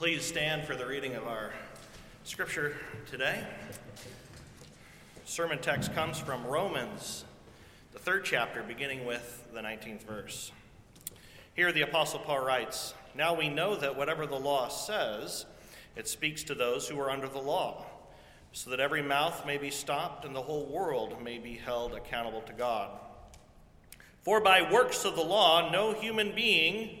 Please stand for the reading of our scripture today. Sermon text comes from Romans, the third chapter, beginning with the 19th verse. Here the Apostle Paul writes Now we know that whatever the law says, it speaks to those who are under the law, so that every mouth may be stopped and the whole world may be held accountable to God. For by works of the law, no human being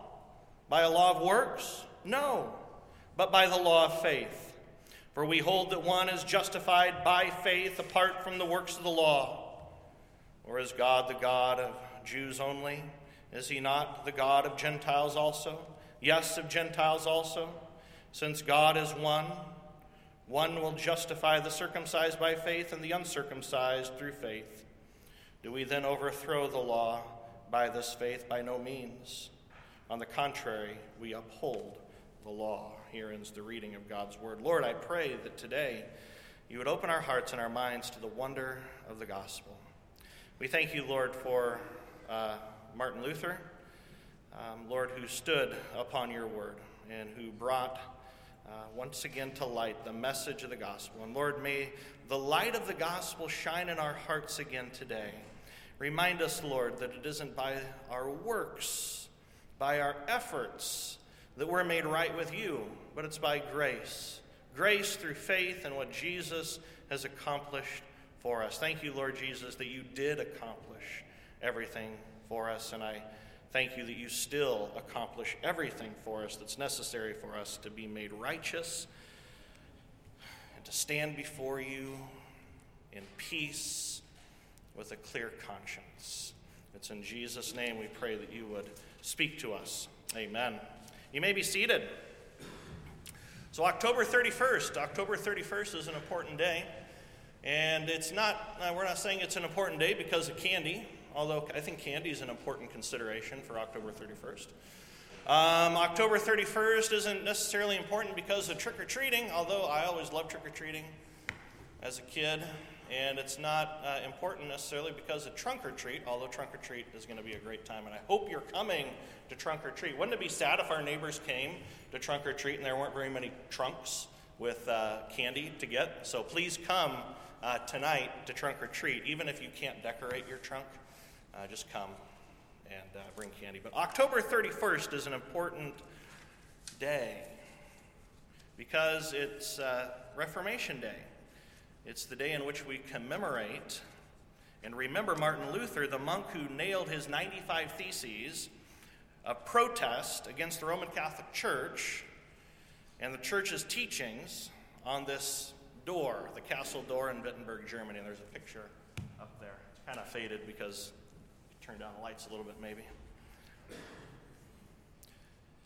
By a law of works? No, but by the law of faith. For we hold that one is justified by faith apart from the works of the law. Or is God the God of Jews only? Is he not the God of Gentiles also? Yes, of Gentiles also. Since God is one, one will justify the circumcised by faith and the uncircumcised through faith. Do we then overthrow the law by this faith? By no means. On the contrary, we uphold the law. Here ends the reading of God's word. Lord, I pray that today you would open our hearts and our minds to the wonder of the gospel. We thank you, Lord, for uh, Martin Luther, um, Lord, who stood upon your word and who brought uh, once again to light the message of the gospel. And Lord, may the light of the gospel shine in our hearts again today. Remind us, Lord, that it isn't by our works by our efforts that we're made right with you, but it's by grace. Grace through faith in what Jesus has accomplished for us. Thank you, Lord Jesus, that you did accomplish everything for us, and I thank you that you still accomplish everything for us that's necessary for us to be made righteous and to stand before you in peace with a clear conscience. It's in Jesus' name we pray that you would speak to us. Amen. You may be seated. So, October 31st, October 31st is an important day. And it's not, uh, we're not saying it's an important day because of candy, although I think candy is an important consideration for October 31st. Um, October 31st isn't necessarily important because of trick or treating, although I always loved trick or treating as a kid and it's not uh, important necessarily because of trunk or treat, although trunk or treat is going to be a great time. And I hope you're coming to trunk or treat. Wouldn't it be sad if our neighbors came to trunk or treat and there weren't very many trunks with uh, candy to get? So please come uh, tonight to trunk or treat, even if you can't decorate your trunk. Uh, just come and uh, bring candy. But October 31st is an important day because it's uh, Reformation Day. It's the day in which we commemorate and remember Martin Luther, the monk who nailed his 95 Theses of protest against the Roman Catholic Church and the church's teachings on this door, the castle door in Wittenberg, Germany. And there's a picture up there. It's kind of faded because it turned down the lights a little bit, maybe.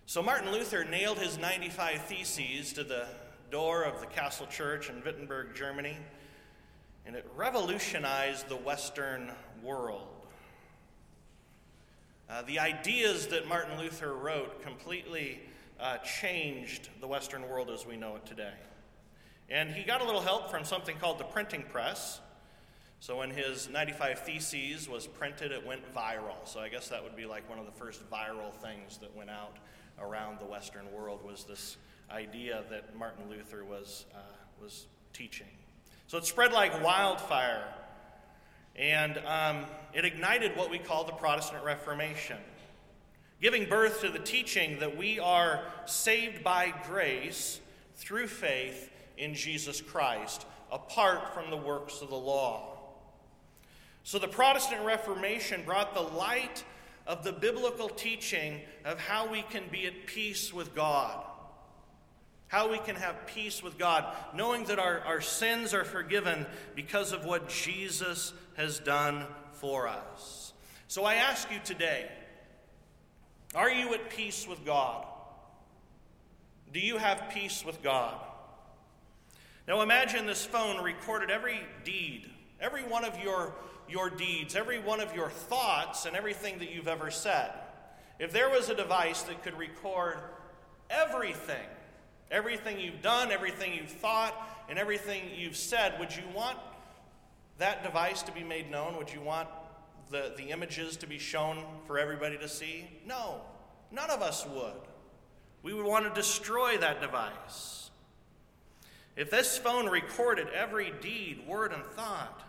So Martin Luther nailed his 95 Theses to the door of the Castle Church in Wittenberg, Germany, and it revolutionized the Western world. Uh, the ideas that Martin Luther wrote completely uh, changed the Western world as we know it today. And he got a little help from something called the printing press. So when his 95 Theses was printed, it went viral. So I guess that would be like one of the first viral things that went out around the Western world was this idea that Martin Luther was, uh, was teaching. So it spread like wildfire, and um, it ignited what we call the Protestant Reformation, giving birth to the teaching that we are saved by grace through faith in Jesus Christ, apart from the works of the law. So the Protestant Reformation brought the light of the biblical teaching of how we can be at peace with God. How we can have peace with God, knowing that our, our sins are forgiven because of what Jesus has done for us. So I ask you today are you at peace with God? Do you have peace with God? Now imagine this phone recorded every deed, every one of your, your deeds, every one of your thoughts, and everything that you've ever said. If there was a device that could record everything, everything you've done, everything you've thought, and everything you've said, would you want that device to be made known? Would you want the, the images to be shown for everybody to see? No, none of us would. We would want to destroy that device. If this phone recorded every deed, word, and thought,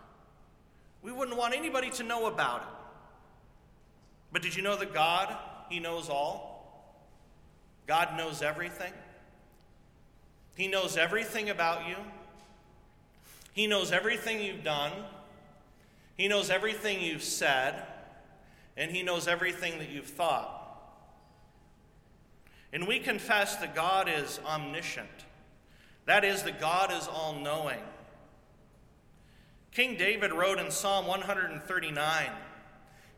we wouldn't want anybody to know about it. But did you know that God, He knows all? God knows everything. He knows everything about you. He knows everything you've done. He knows everything you've said. And He knows everything that you've thought. And we confess that God is omniscient. That is, that God is all knowing. King David wrote in Psalm 139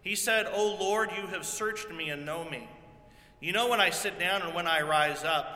He said, O Lord, you have searched me and know me. You know when I sit down and when I rise up.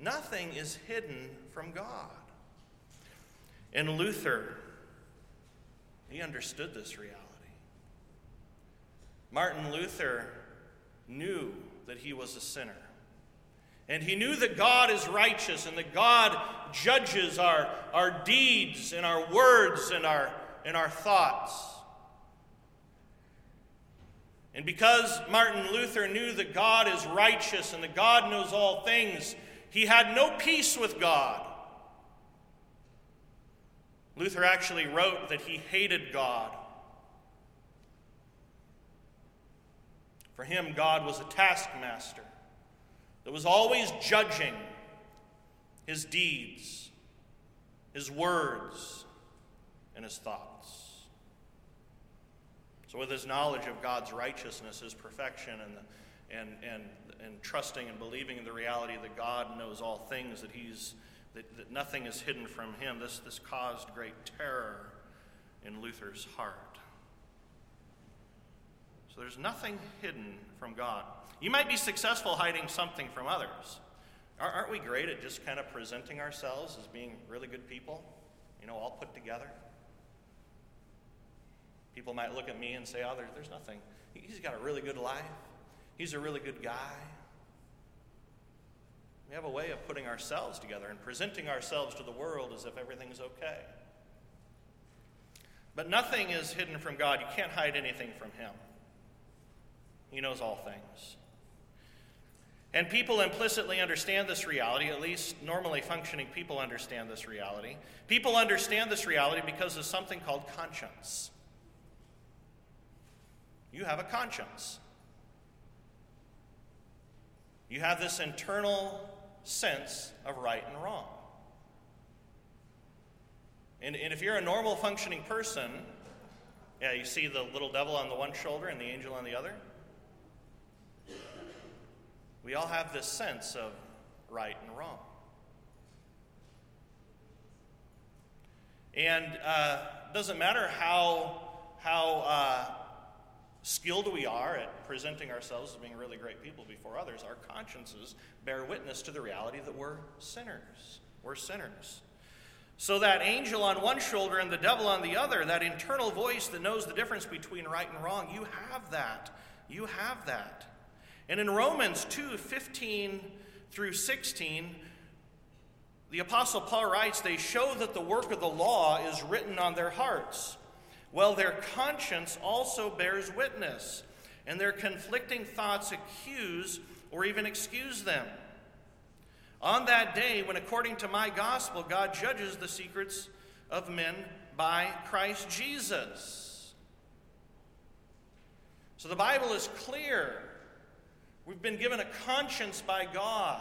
Nothing is hidden from God. And Luther, he understood this reality. Martin Luther knew that he was a sinner. And he knew that God is righteous and that God judges our, our deeds and our words and our, and our thoughts. And because Martin Luther knew that God is righteous and that God knows all things, he had no peace with God. Luther actually wrote that he hated God. For him, God was a taskmaster that was always judging his deeds, his words, and his thoughts. So, with his knowledge of God's righteousness, his perfection, and, the, and, and, and trusting and believing in the reality that God knows all things, that he's that, that nothing is hidden from him. This, this caused great terror in Luther's heart. So there's nothing hidden from God. You might be successful hiding something from others. Aren't we great at just kind of presenting ourselves as being really good people? You know, all put together? People might look at me and say, oh, there, there's nothing. He's got a really good life. He's a really good guy. We have a way of putting ourselves together and presenting ourselves to the world as if everything's okay. But nothing is hidden from God. You can't hide anything from Him. He knows all things. And people implicitly understand this reality, at least normally functioning people understand this reality. People understand this reality because of something called conscience. You have a conscience. You have this internal sense of right and wrong. And, and if you're a normal functioning person, yeah, you see the little devil on the one shoulder and the angel on the other. We all have this sense of right and wrong. And uh, doesn't matter how, how uh, skilled we are at presenting ourselves as being really great people before others, our consciences bear witness to the reality that we're sinners. We're sinners. So, that angel on one shoulder and the devil on the other, that internal voice that knows the difference between right and wrong, you have that. You have that. And in Romans 2 15 through 16, the Apostle Paul writes, they show that the work of the law is written on their hearts. Well, their conscience also bears witness, and their conflicting thoughts accuse or even excuse them. On that day, when according to my gospel, God judges the secrets of men by Christ Jesus. So the Bible is clear. We've been given a conscience by God.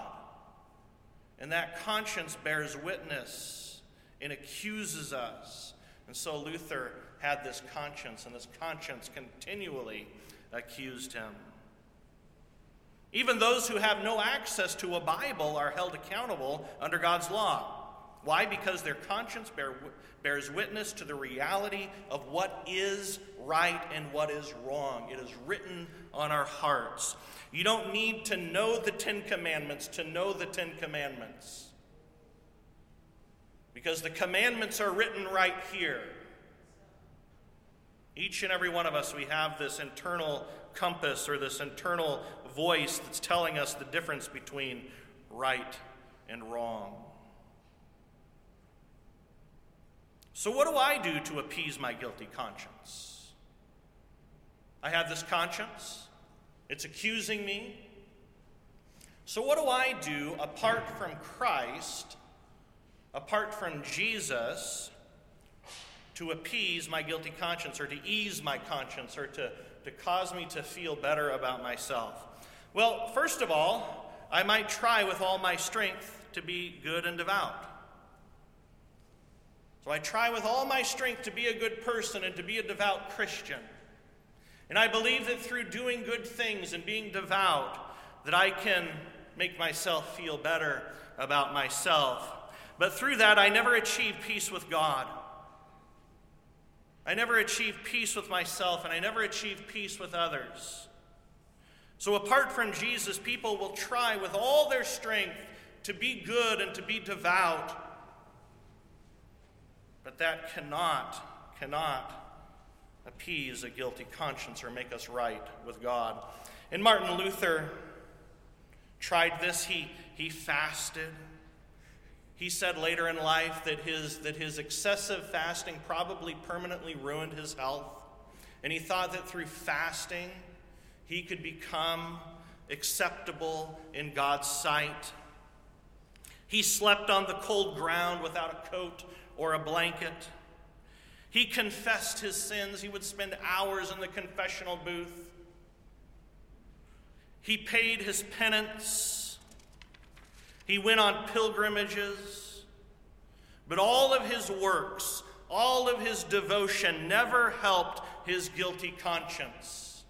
And that conscience bears witness and accuses us. And so Luther had this conscience, and this conscience continually accused him. Even those who have no access to a Bible are held accountable under God's law. Why? Because their conscience bear, bears witness to the reality of what is right and what is wrong. It is written on our hearts. You don't need to know the Ten Commandments to know the Ten Commandments. Because the commandments are written right here. Each and every one of us, we have this internal compass or this internal voice that's telling us the difference between right and wrong. So, what do I do to appease my guilty conscience? I have this conscience. It's accusing me. So, what do I do apart from Christ, apart from Jesus, to appease my guilty conscience or to ease my conscience or to, to cause me to feel better about myself? Well, first of all, I might try with all my strength to be good and devout. So I try with all my strength to be a good person and to be a devout Christian. And I believe that through doing good things and being devout, that I can make myself feel better about myself. But through that, I never achieve peace with God. I never achieve peace with myself, and I never achieve peace with others. So, apart from Jesus, people will try with all their strength to be good and to be devout. But that cannot, cannot appease a guilty conscience or make us right with God. And Martin Luther tried this. He, he fasted. He said later in life that his, that his excessive fasting probably permanently ruined his health. And he thought that through fasting, he could become acceptable in God's sight. He slept on the cold ground without a coat or a blanket. He confessed his sins. He would spend hours in the confessional booth. He paid his penance. He went on pilgrimages. But all of his works, all of his devotion never helped his guilty conscience.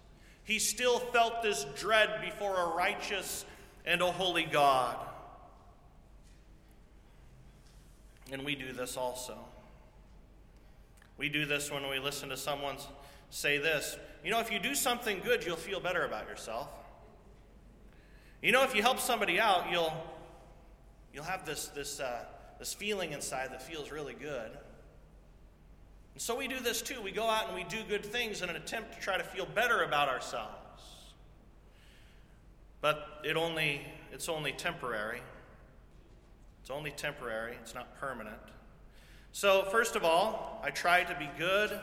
He still felt this dread before a righteous and a holy God. And we do this also. We do this when we listen to someone say this. You know, if you do something good, you'll feel better about yourself. You know, if you help somebody out, you'll, you'll have this, this, uh, this feeling inside that feels really good. And so we do this too. We go out and we do good things in an attempt to try to feel better about ourselves. But it only, it's only temporary. It's only temporary, it's not permanent. So, first of all, I try to be good. With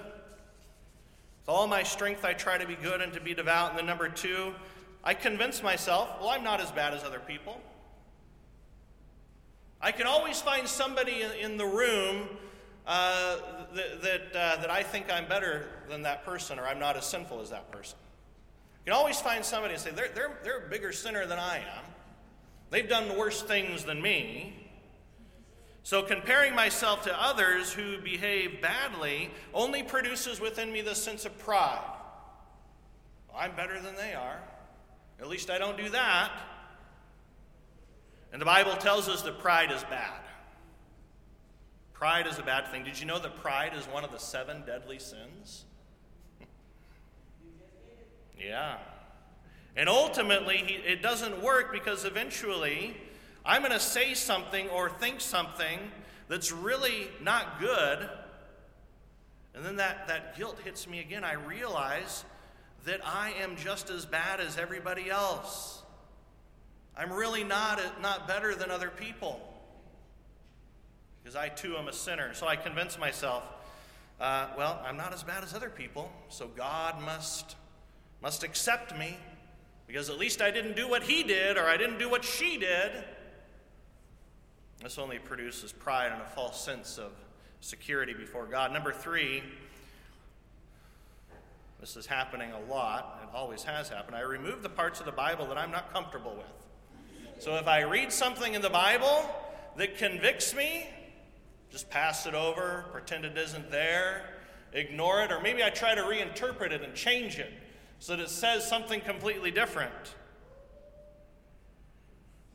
all my strength, I try to be good and to be devout. And then, number two, I convince myself, well, I'm not as bad as other people. I can always find somebody in, the room uh, that, that, uh, that I think I'm better than that person or I'm not as sinful as that person. You can always find somebody and say, they're, they're, they're a bigger sinner than I am. They've done worse things than me. So, comparing myself to others who behave badly only produces within me this sense of pride. I'm better than they are. At least I don't do that. And the Bible tells us that pride is bad. Pride is a bad thing. Did you know that pride is one of the seven deadly sins? yeah. And ultimately, it doesn't work because eventually I'm going to say something or think something that's really not good. And then that, that guilt hits me again. I realize that I am just as bad as everybody else. I'm really not, not better than other people. Because I too am a sinner. So I convince myself, uh, well, I'm not as bad as other people, so God must, must accept me because at least I didn't do what he did or I didn't do what she did. This only produces pride and a false sense of security before God. Number three, this is happening a lot, it always has happened. I remove the parts of the Bible that I'm not comfortable with. So if I read something in the Bible that convicts me, just pass it over, pretend it isn't there, ignore it, or maybe I try to reinterpret it and change it so that it says something completely different.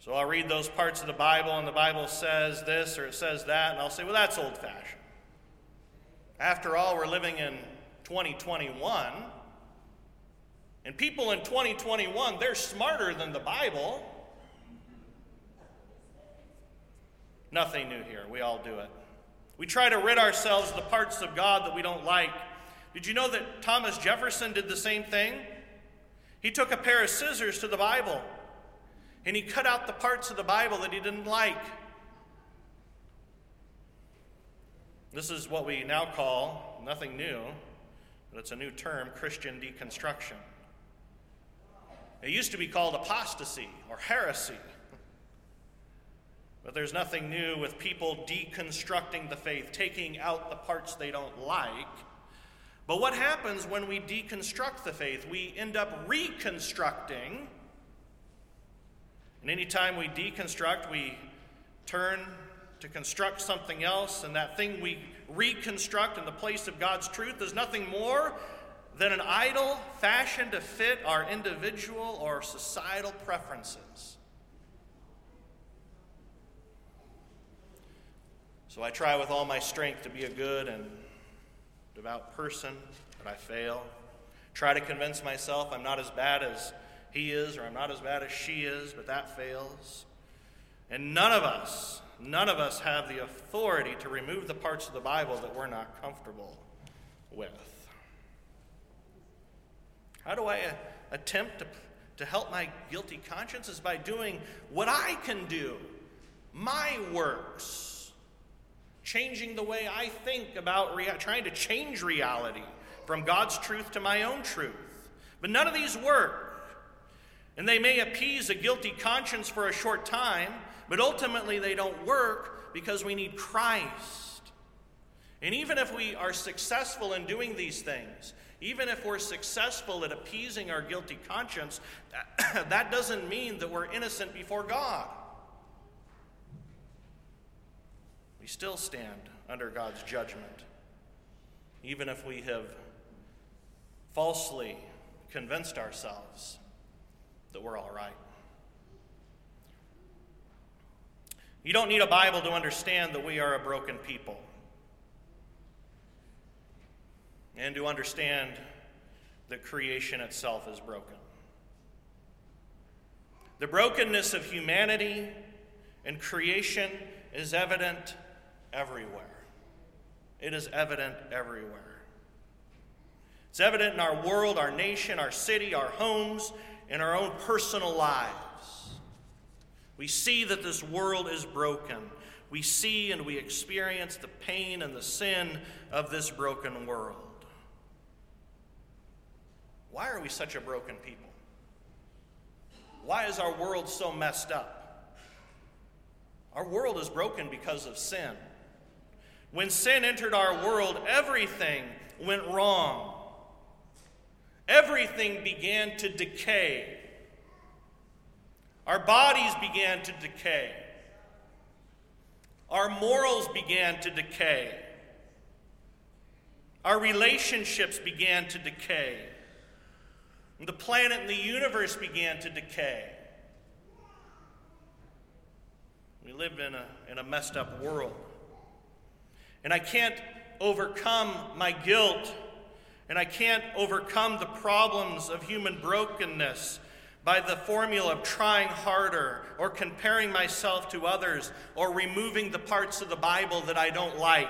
So I'll read those parts of the Bible, and the Bible says this or it says that, and I'll say, well, that's old fashioned. After all, we're living in 2021. And people in 2021, they're smarter than the Bible. Nothing new here. We all do it. We try to rid ourselves of the parts of God that we don't like. Did you know that Thomas Jefferson did the same thing? He took a pair of scissors to the Bible and he cut out the parts of the Bible that he didn't like. This is what we now call, nothing new, but it's a new term, Christian deconstruction. It used to be called apostasy or heresy. But there's nothing new with people deconstructing the faith, taking out the parts they don't like. But what happens when we deconstruct the faith? We end up reconstructing. And anytime we deconstruct, we turn to construct something else, and that thing we reconstruct in the place of God's truth is nothing more than an idol fashioned to fit our individual or societal preferences. So I try with all my strength to be a good and devout person, but I fail. Try to convince myself I'm not as bad as he is or I'm not as bad as she is, but that fails. And none of us None of us have the authority to remove the parts of the Bible that we're not comfortable with. How do I attempt to, to help my guilty conscience? Is by doing what I can do, my works, changing the way I think about rea- trying to change reality from God's truth to my own truth. But none of these work. And they may appease a guilty conscience for a short time, but ultimately, they don't work because we need Christ. And even if we are successful in doing these things, even if we're successful at appeasing our guilty conscience, that doesn't mean that we're innocent before God. We still stand under God's judgment, even if we have falsely convinced ourselves that we're all right. You don't need a Bible to understand that we are a broken people and to understand that creation itself is broken. The brokenness of humanity and creation is evident everywhere. It is evident everywhere. It's evident in our world, our nation, our city, our homes, in our own personal lives. We see that this world is broken. We see and we experience the pain and the sin of this broken world. Why are we such a broken people? Why is our world so messed up? Our world is broken because of sin. When sin entered our world, everything went wrong. Everything began to decay. Our bodies began to decay. Our morals began to decay. Our relationships began to decay. The planet and the universe began to decay. We live in a, in a messed up world. And I can't overcome my guilt, and I can't overcome the problems of human brokenness by the formula of trying harder or comparing myself to others or removing the parts of the Bible that I don't like.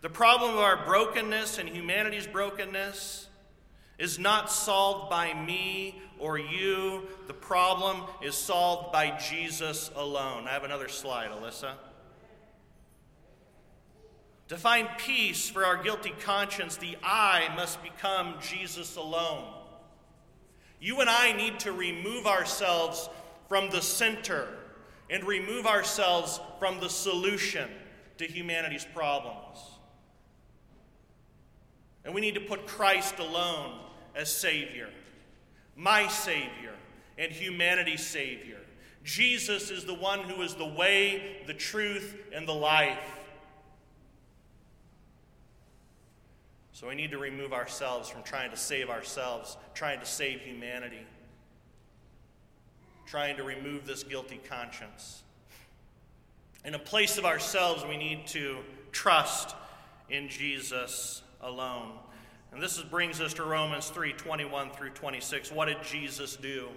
The problem of our brokenness and humanity's brokenness is not solved by me or you. The problem is solved by Jesus alone. I have another slide, Alyssa. To find peace for our guilty conscience, the I must become Jesus alone. You and I need to remove ourselves from the center and remove ourselves from the solution to humanity's problems. And we need to put Christ alone as Savior, my Savior, and humanity's Savior. Jesus is the one who is the way, the truth, and the life. So we need to remove ourselves from trying to save ourselves, trying to save humanity, trying to remove this guilty conscience. In a place of ourselves, we need to trust in Jesus alone. And this brings us to Romans 3 21 through 26. What did Jesus do?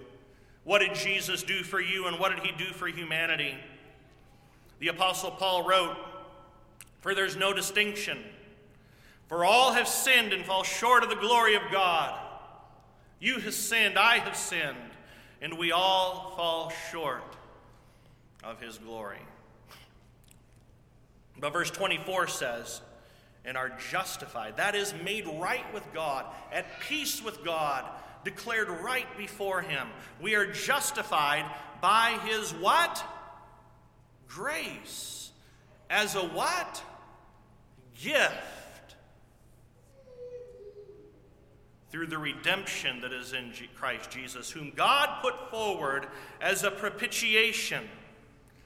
What did Jesus do for you, and what did he do for humanity? The Apostle Paul wrote, For there's no distinction, for all have sinned and fall short of the glory of God. You have sinned, I have sinned, and we all fall short of his glory. But verse 24 says, and are justified. That is, made right with God, at peace with God, declared right before Him. We are justified by His what? Grace. As a what? Gift. Through the redemption that is in Christ Jesus, whom God put forward as a propitiation.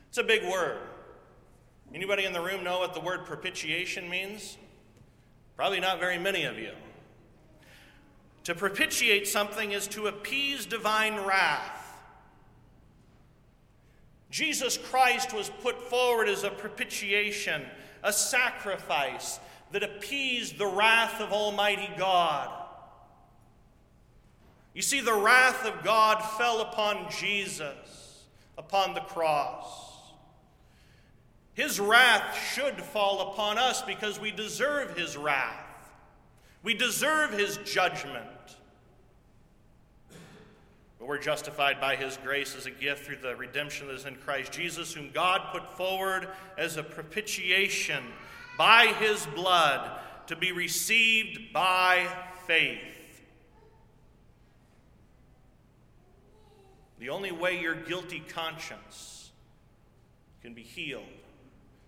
It's a big word. Anybody in the room know what the word propitiation means? Probably not very many of you. To propitiate something is to appease divine wrath. Jesus Christ was put forward as a propitiation, a sacrifice that appeased the wrath of Almighty God. You see, the wrath of God fell upon Jesus upon the cross. His wrath should fall upon us because we deserve his wrath. We deserve his judgment. But we're justified by his grace as a gift through the redemption that is in Christ Jesus, whom God put forward as a propitiation by his blood to be received by faith. The only way your guilty conscience can be healed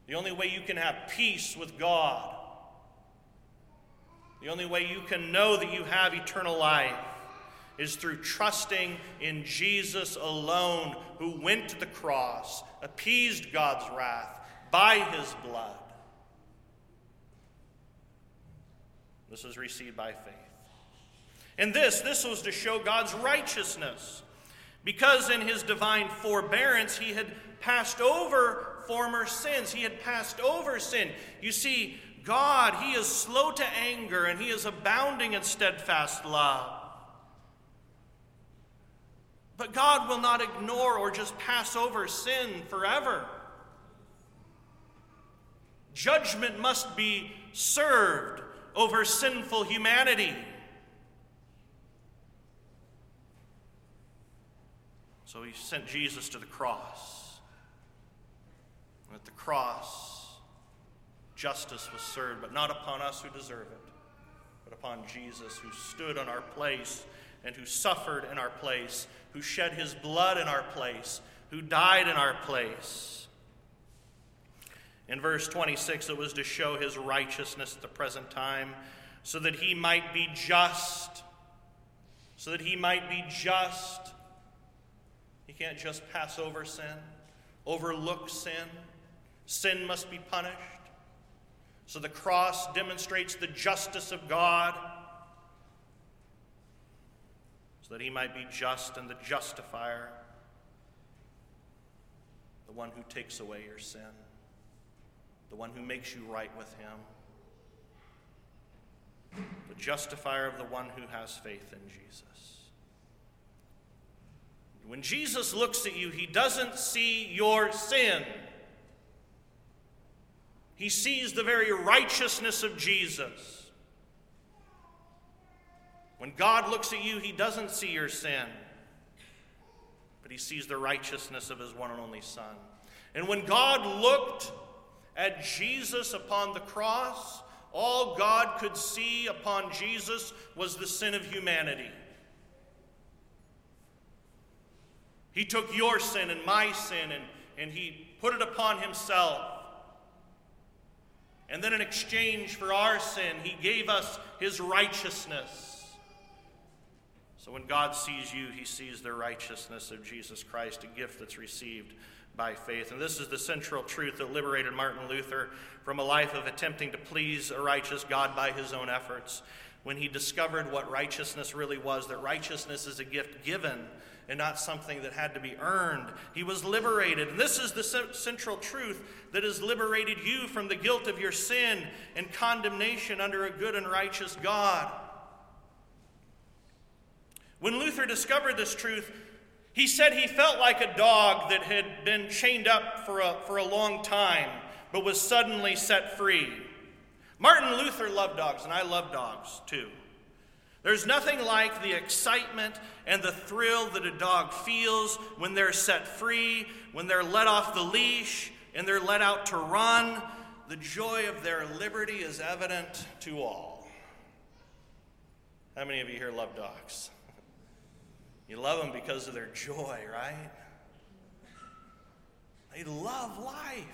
the only way you can have peace with God, the only way you can know that you have eternal life is through trusting in Jesus alone, who went to the cross, appeased God's wrath by his blood. This is received by faith. And this, this was to show God's righteousness. Because in his divine forbearance, he had passed over former sins. He had passed over sin. You see, God, He is slow to anger and He is abounding in steadfast love. But God will not ignore or just pass over sin forever. Judgment must be served over sinful humanity. So he sent Jesus to the cross. At the cross, justice was served, but not upon us who deserve it, but upon Jesus who stood on our place and who suffered in our place, who shed his blood in our place, who died in our place. In verse 26, it was to show his righteousness at the present time, so that he might be just. So that he might be just. He can't just pass over sin, overlook sin. Sin must be punished. So the cross demonstrates the justice of God so that he might be just and the justifier, the one who takes away your sin, the one who makes you right with him, the justifier of the one who has faith in Jesus. When Jesus looks at you, he doesn't see your sin. He sees the very righteousness of Jesus. When God looks at you, He doesn't see your sin, but He sees the righteousness of His one and only Son. And when God looked at Jesus upon the cross, all God could see upon Jesus was the sin of humanity. He took your sin and my sin and, and He put it upon Himself. And then, in exchange for our sin, He gave us His righteousness. So when God sees you, he sees the righteousness of Jesus Christ, a gift that's received by faith. And this is the central truth that liberated Martin Luther from a life of attempting to please a righteous God by his own efforts. When he discovered what righteousness really was, that righteousness is a gift given and not something that had to be earned. He was liberated. And this is the central truth that has liberated you from the guilt of your sin and condemnation under a good and righteous God. When Luther discovered this truth, he said he felt like a dog that had been chained up for a, for a long time, but was suddenly set free. Martin Luther loved dogs, and I love dogs too. There's nothing like the excitement and the thrill that a dog feels when they're set free, when they're let off the leash, and they're let out to run. The joy of their liberty is evident to all. How many of you here love dogs? You love them because of their joy, right? They love life.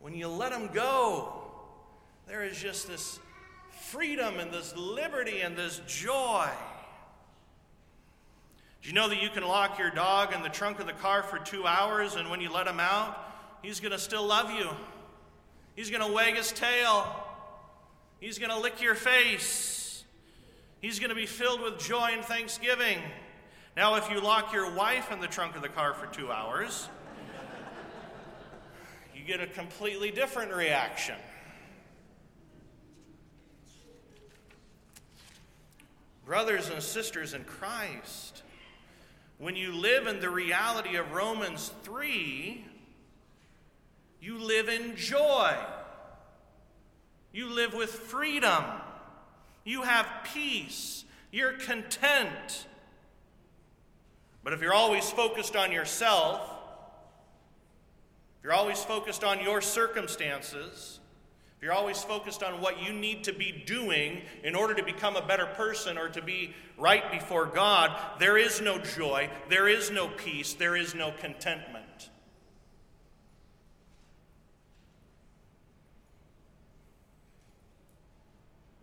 When you let them go, there is just this freedom and this liberty and this joy. Do you know that you can lock your dog in the trunk of the car for two hours, and when you let him out, he's going to still love you? He's going to wag his tail, he's going to lick your face. He's going to be filled with joy and thanksgiving. Now, if you lock your wife in the trunk of the car for two hours, you get a completely different reaction. Brothers and sisters in Christ, when you live in the reality of Romans 3, you live in joy. You live with freedom. You have peace. You're content. But if you're always focused on yourself, if you're always focused on your circumstances, you're always focused on what you need to be doing in order to become a better person or to be right before God, there is no joy, there is no peace, there is no contentment.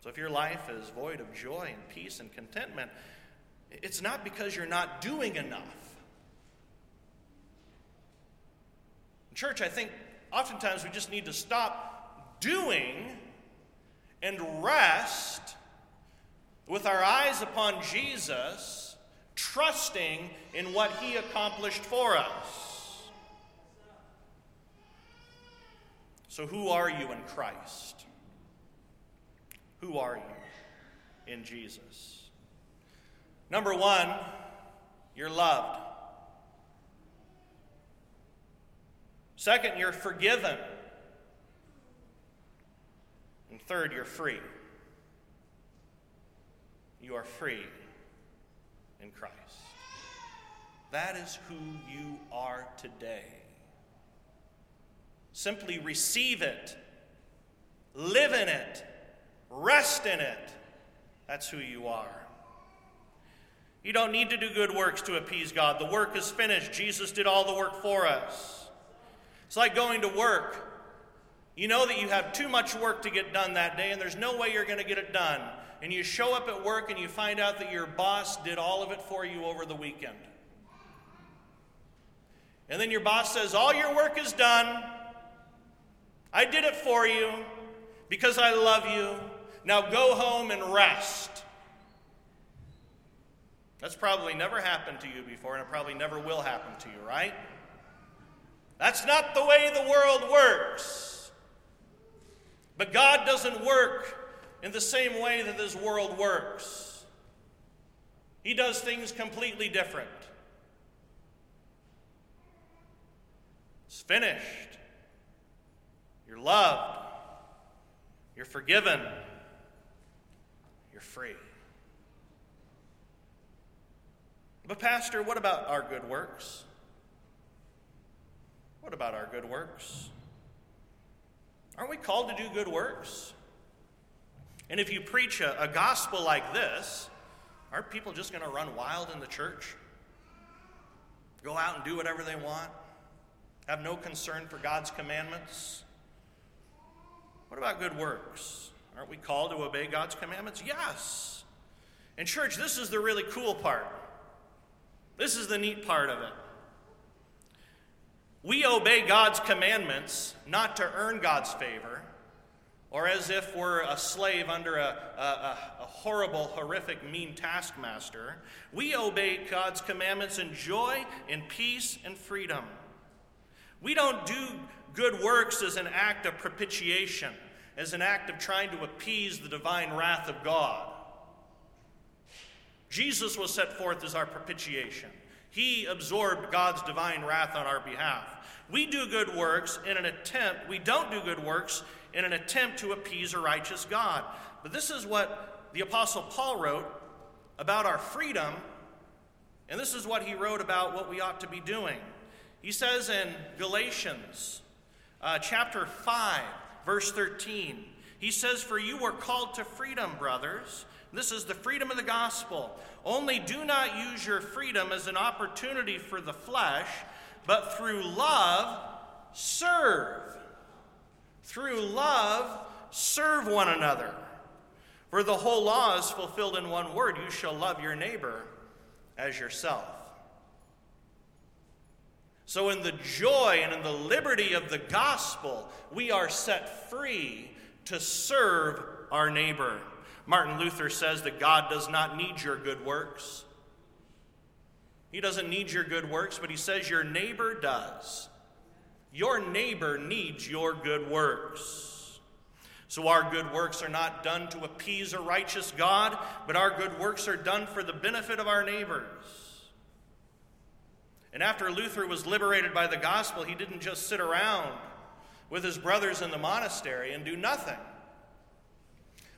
So if your life is void of joy and peace and contentment, it's not because you're not doing enough. Church, I think oftentimes we just need to stop doing and rest with our eyes upon Jesus, trusting in what he accomplished for us. So, who are you in Christ? Who are you in Jesus? Number one, you're loved. Second, you're forgiven. And third, you're free. You are free in Christ. That is who you are today. Simply receive it, live in it, Rest in it. That's who you are. You don't need to do good works to appease God. The work is finished. Jesus did all the work for us. It's like going to work. You know that you have too much work to get done that day, and there's no way you're going to get it done. And you show up at work and you find out that your boss did all of it for you over the weekend. And then your boss says, All your work is done. I did it for you because I love you. Now go home and rest. That's probably never happened to you before, and it probably never will happen to you, right? That's not the way the world works. But God doesn't work in the same way that this world works, He does things completely different. It's finished. You're loved. You're forgiven. you're free. But, Pastor, what about our good works? What about our good works? Aren't we called to do good works? And if you preach a, a gospel like this, aren't people just going to run wild in the church? Go out and do whatever they want? Have no concern for God's commandments? What about good works? Aren't we called to obey God's commandments? Yes. And, church, this is the really cool part. This is the neat part of it. We obey God's commandments not to earn God's favor or as if we're a slave under a, a, a, horrible, horrific, mean taskmaster. We obey God's commandments in joy, in peace, and freedom. We don't do good works as an act of propitiation, as an act of trying to appease the divine wrath of God. Jesus was set forth as our propitiation. He absorbed God's divine wrath on our behalf. We do good works in an attempt, we don't do good works in an attempt to appease a righteous God. But this is what the Apostle Paul wrote about our freedom, and this is what he wrote about what we ought to be doing. He says in Galatians uh, chapter 5, verse 13, he says, For you were called to freedom, brothers. This is the freedom of the gospel. Only do not use your freedom as an opportunity for the flesh, but through love, serve. Through love, serve one another. For the whole law is fulfilled in one word you shall love your neighbor as yourself. So, in the joy and in the liberty of the gospel, we are set free to serve our neighbor. Martin Luther says that God does not need your good works. He doesn't need your good works, but he says your neighbor does. Your neighbor needs your good works. So our good works are not done to appease a righteous God, but our good works are done for the benefit of our neighbors. And after Luther was liberated by the gospel, he didn't just sit around with his brothers in the monastery and do nothing.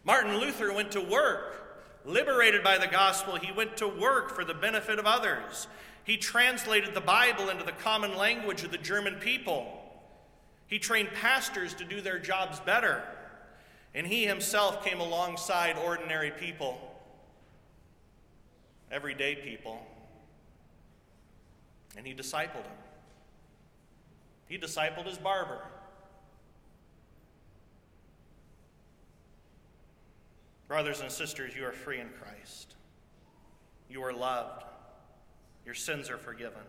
Martin Luther went to work. Liberated by the gospel, he went to work for the benefit of others. He translated the Bible into the common language of the German people. He trained pastors to do their jobs better. And he himself came alongside ordinary people, everyday people, and he discipled them. He discipled his barber. Brothers and sisters, you are free in Christ. You are loved. Your sins are forgiven.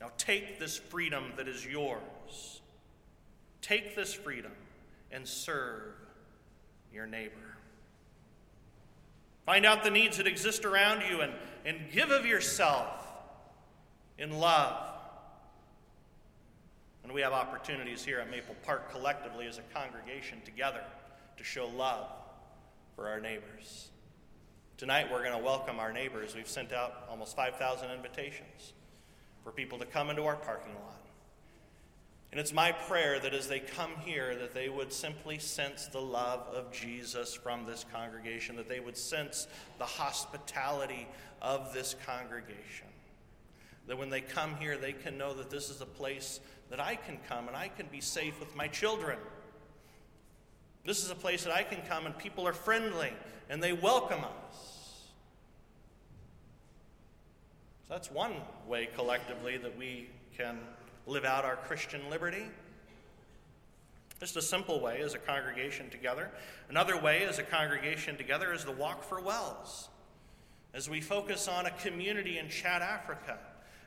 Now take this freedom that is yours. Take this freedom and serve your neighbor. Find out the needs that exist around you and, and give of yourself in love. And we have opportunities here at Maple Park collectively as a congregation together to show love for our neighbors. Tonight, we're going to welcome our neighbors. We've sent out almost 5,000 invitations for people to come into our parking lot. And it's my prayer that as they come here, that they would simply sense the love of Jesus from this congregation, that they would sense the hospitality of this congregation. That when they come here, they can know that this is a place that I can come and I can be safe with my children. This is a place that I can come and people are friendly and they welcome us. So that's one way collectively that we can live out our Christian liberty. Just a simple way as a congregation together. Another way as a congregation together is the Walk for Wells. As we focus on a community in Chad, Africa,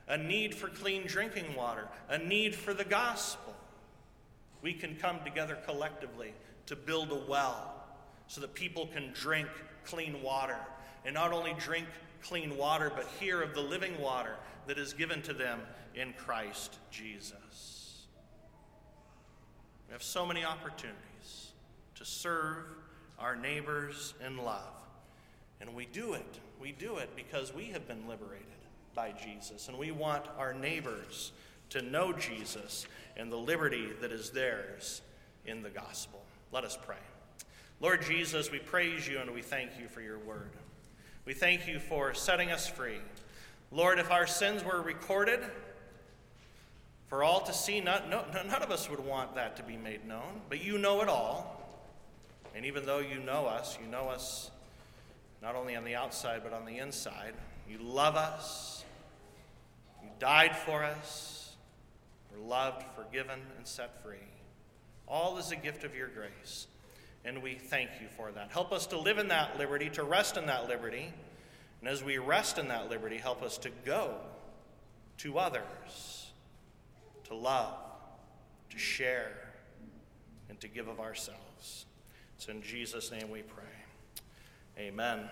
a need for clean drinking water, a need for the gospel, we can come together collectively to build a well so that people can drink clean water. And not only drink clean water, but hear of the living water that is given to them in Christ Jesus. We have so many opportunities to serve our neighbors in love. And we do it. We do it because we have been liberated by Jesus. And we want our neighbors to know Jesus and the liberty that is theirs in the gospel. Let us pray. Lord Jesus, we praise you and we thank you for your word. We thank you for setting us free. Lord, if our sins were recorded for all to see, not, no, none of us would want that to be made known, but you know it all. And even though you know us, you know us not only on the outside, but on the inside. You love us, you died for us, we're loved, forgiven, and set free. All is a gift of your grace. And we thank you for that. Help us to live in that liberty, to rest in that liberty. And as we rest in that liberty, help us to go to others, to love, to share, and to give of ourselves. It's in Jesus' name we pray. Amen.